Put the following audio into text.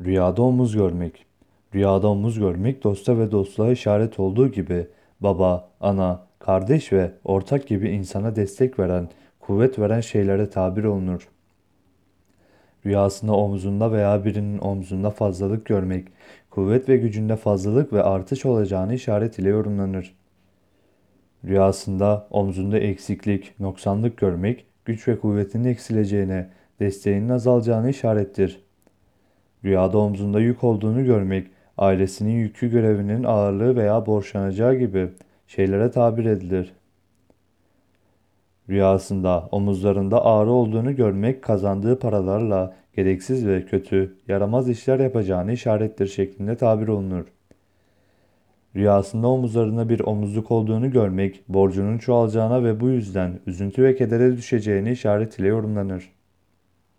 Rüyada omuz görmek. Rüyada omuz görmek dosta ve dostluğa işaret olduğu gibi baba, ana, kardeş ve ortak gibi insana destek veren, kuvvet veren şeylere tabir olunur. Rüyasında omzunda veya birinin omzunda fazlalık görmek, kuvvet ve gücünde fazlalık ve artış olacağını işaret ile yorumlanır. Rüyasında omzunda eksiklik, noksanlık görmek, güç ve kuvvetinin eksileceğine, desteğinin azalacağını işarettir. Rüyada omzunda yük olduğunu görmek, ailesinin yükü görevinin ağırlığı veya borçlanacağı gibi şeylere tabir edilir. Rüyasında omuzlarında ağrı olduğunu görmek kazandığı paralarla gereksiz ve kötü, yaramaz işler yapacağını işarettir şeklinde tabir olunur. Rüyasında omuzlarında bir omuzluk olduğunu görmek, borcunun çoğalacağına ve bu yüzden üzüntü ve kedere düşeceğini işaret ile yorumlanır.